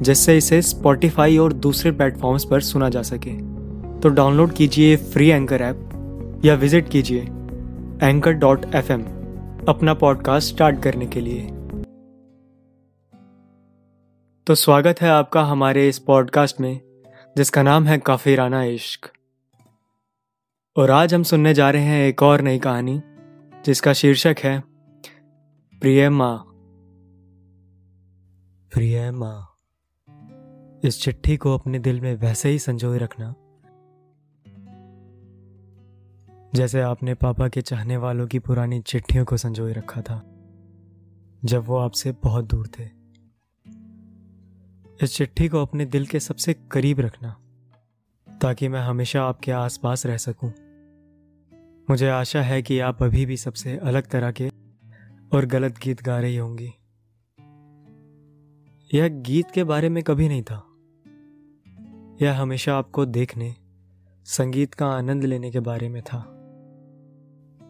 जिससे इसे स्पॉटिफाई और दूसरे प्लेटफॉर्म्स पर सुना जा सके। तो डाउनलोड कीजिए फ्री एंकर ऐप या विज़िट कीजिए एंकर डॉट एफ़ अपना पॉडकास्ट स्टार्ट करने के लिए। तो स्वागत है आपका हमारे इस पॉडकास्ट में, जिसका नाम है काफिराना इश्क। और आज हम सुनने जा रहे हैं एक और नई कहानी, जिसका शीर्षक है प्रिय माँ। प्रिय माँ। इस चिट्ठी को अपने दिल में वैसे ही संजोए रखना। जैसे आपने पापा के चाहने वालों की पुरानी चिट्ठियों को संजोए रखा था, जब वो आपसे बहुत दूर थे। इस चिट्ठी को अपने दिल के सबसे करीब रखना, ताकि मैं हमेशा आपके आसपास रह सकूँ। मुझे आशा है कि आप अभी भी सबसे अलग तरह के और गलत गीत गा रही होंगी। यह गीत के बारे में कभी नहीं था। यह हमेशा आपको देखने, संगीत का आनंद लेने के बारे में था।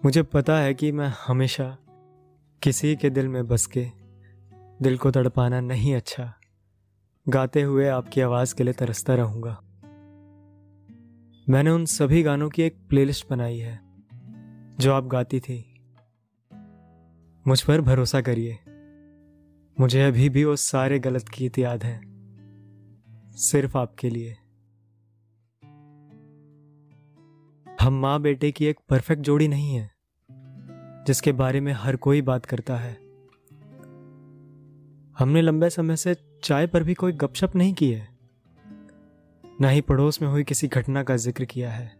मुझे पता है कि मैं हमेशा किसी के दिल में बस के, दिल को तड़पाना नहीं अच्छा गाते हुए आपकी आवाज़ के लिए तरसता रहूँगा। मैंने उन सभी गानों की एक प्लेलिस्ट बनाई है, जो आप गाती थी। मुझ पर भरोसा करिए। मुझे अभी भी वो सारे गलत गीत याद हैं। सिर्फ़ आपके लिए। हम माँ बेटे की एक परफेक्ट जोड़ी नहीं है, जिसके बारे में हर कोई बात करता है। हमने लंबे समय से चाय पर भी कोई गपशप नहीं की है, ना ही पड़ोस में हुई किसी घटना का ज़िक्र किया है।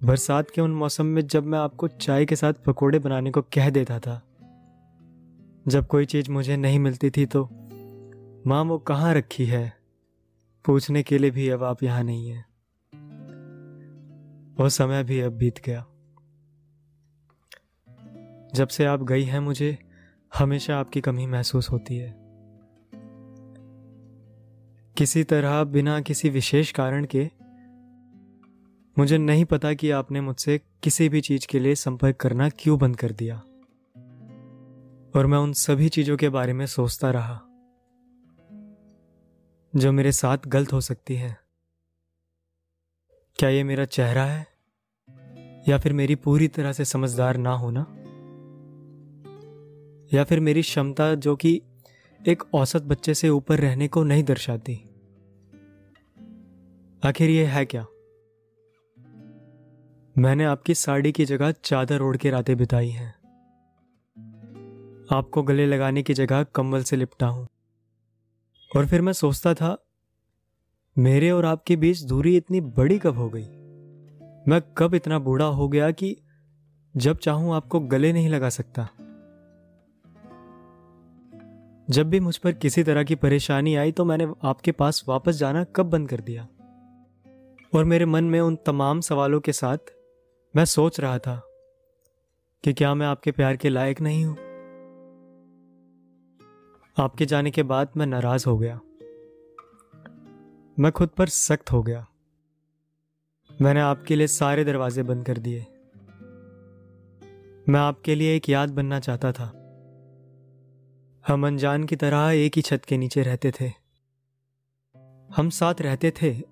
बरसात के उन मौसम में जब मैं आपको चाय के साथ पकोड़े बनाने को कह देता था, जब कोई चीज़ मुझे नहीं मिलती थी तो माँ वो कहाँ रखी है? पूछने के लिए भी अब आप यहाँ नहीं है। वो समय भी अब बीत गया। जब से आप गई हैं मुझे, हमेशा आपकी कमी महसूस होती है। किसी तरह बिना किसी विशेष कारण के, मुझे नहीं पता कि आपने मुझसे किसी भी चीज़ के लिए संपर्क करना क्यों बंद कर दिया। और मैं उन सभी चीज़ों के बारे में सोचता रहा। जो मेरे साथ गलत हो सकती है। क्या ये मेरा चेहरा है? या फिर मेरी पूरी तरह से समझदार ना होना? या फिर मेरी क्षमता जो कि एक औसत बच्चे से ऊपर रहने को नहीं दर्शाती? आखिर ये है क्या? मैंने आपकी साड़ी की जगह चादर ओढ़ के रातें बिताई हैं। आपको गले लगाने की जगह कंबल से लिपटा हूँ। और फिर मैं सोचता था, मेरे और आपके बीच दूरी इतनी बड़ी कब हो गई? मैं कब इतना बूढ़ा हो गया कि जब चाहूँ आपको गले नहीं लगा सकता? जब भी मुझ पर किसी तरह की परेशानी आई तो मैंने आपके पास वापस जाना कब बंद कर दिया? और मेरे मन में उन तमाम सवालों के साथ मैं सोच रहा था कि क्या मैं आपके प्यार के लायक नहीं हूँ? आपके जाने के बाद मैं नाराज़ हो गया। मैं खुद पर सख्त हो गया। मैंने आपके लिए सारे दरवाजे बंद कर दिए। मैं आपके लिए एक याद बनना चाहता था। हम अनजान की तरह एक ही छत के नीचे रहते थे। हम साथ रहते थे,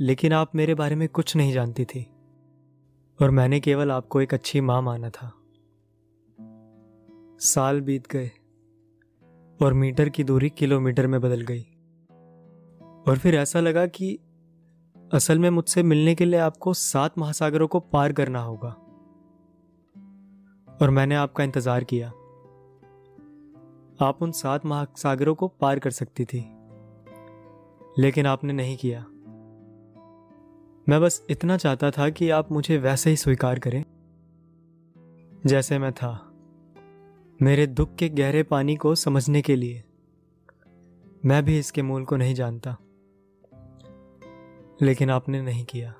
लेकिन आप मेरे बारे में कुछ नहीं जानती थी। और मैंने केवल आपको एक अच्छी माँ माना था। साल बीत गए। और मीटर की दूरी किलोमीटर में बदल गई। और फिर ऐसा लगा कि असल में मुझसे मिलने के लिए आपको सात महासागरों को पार करना होगा। और मैंने आपका इंतज़ार किया। आप उन सात महासागरों को पार कर सकती थी। लेकिन आपने नहीं किया। मैं बस इतना चाहता था कि आप मुझे वैसे ही स्वीकार करें, जैसे मैं था। मेरे दुख के गहरे पानी को समझने के लिए। मैं भी इसके मूल को नहीं जानता। लेकिन आपने नहीं किया।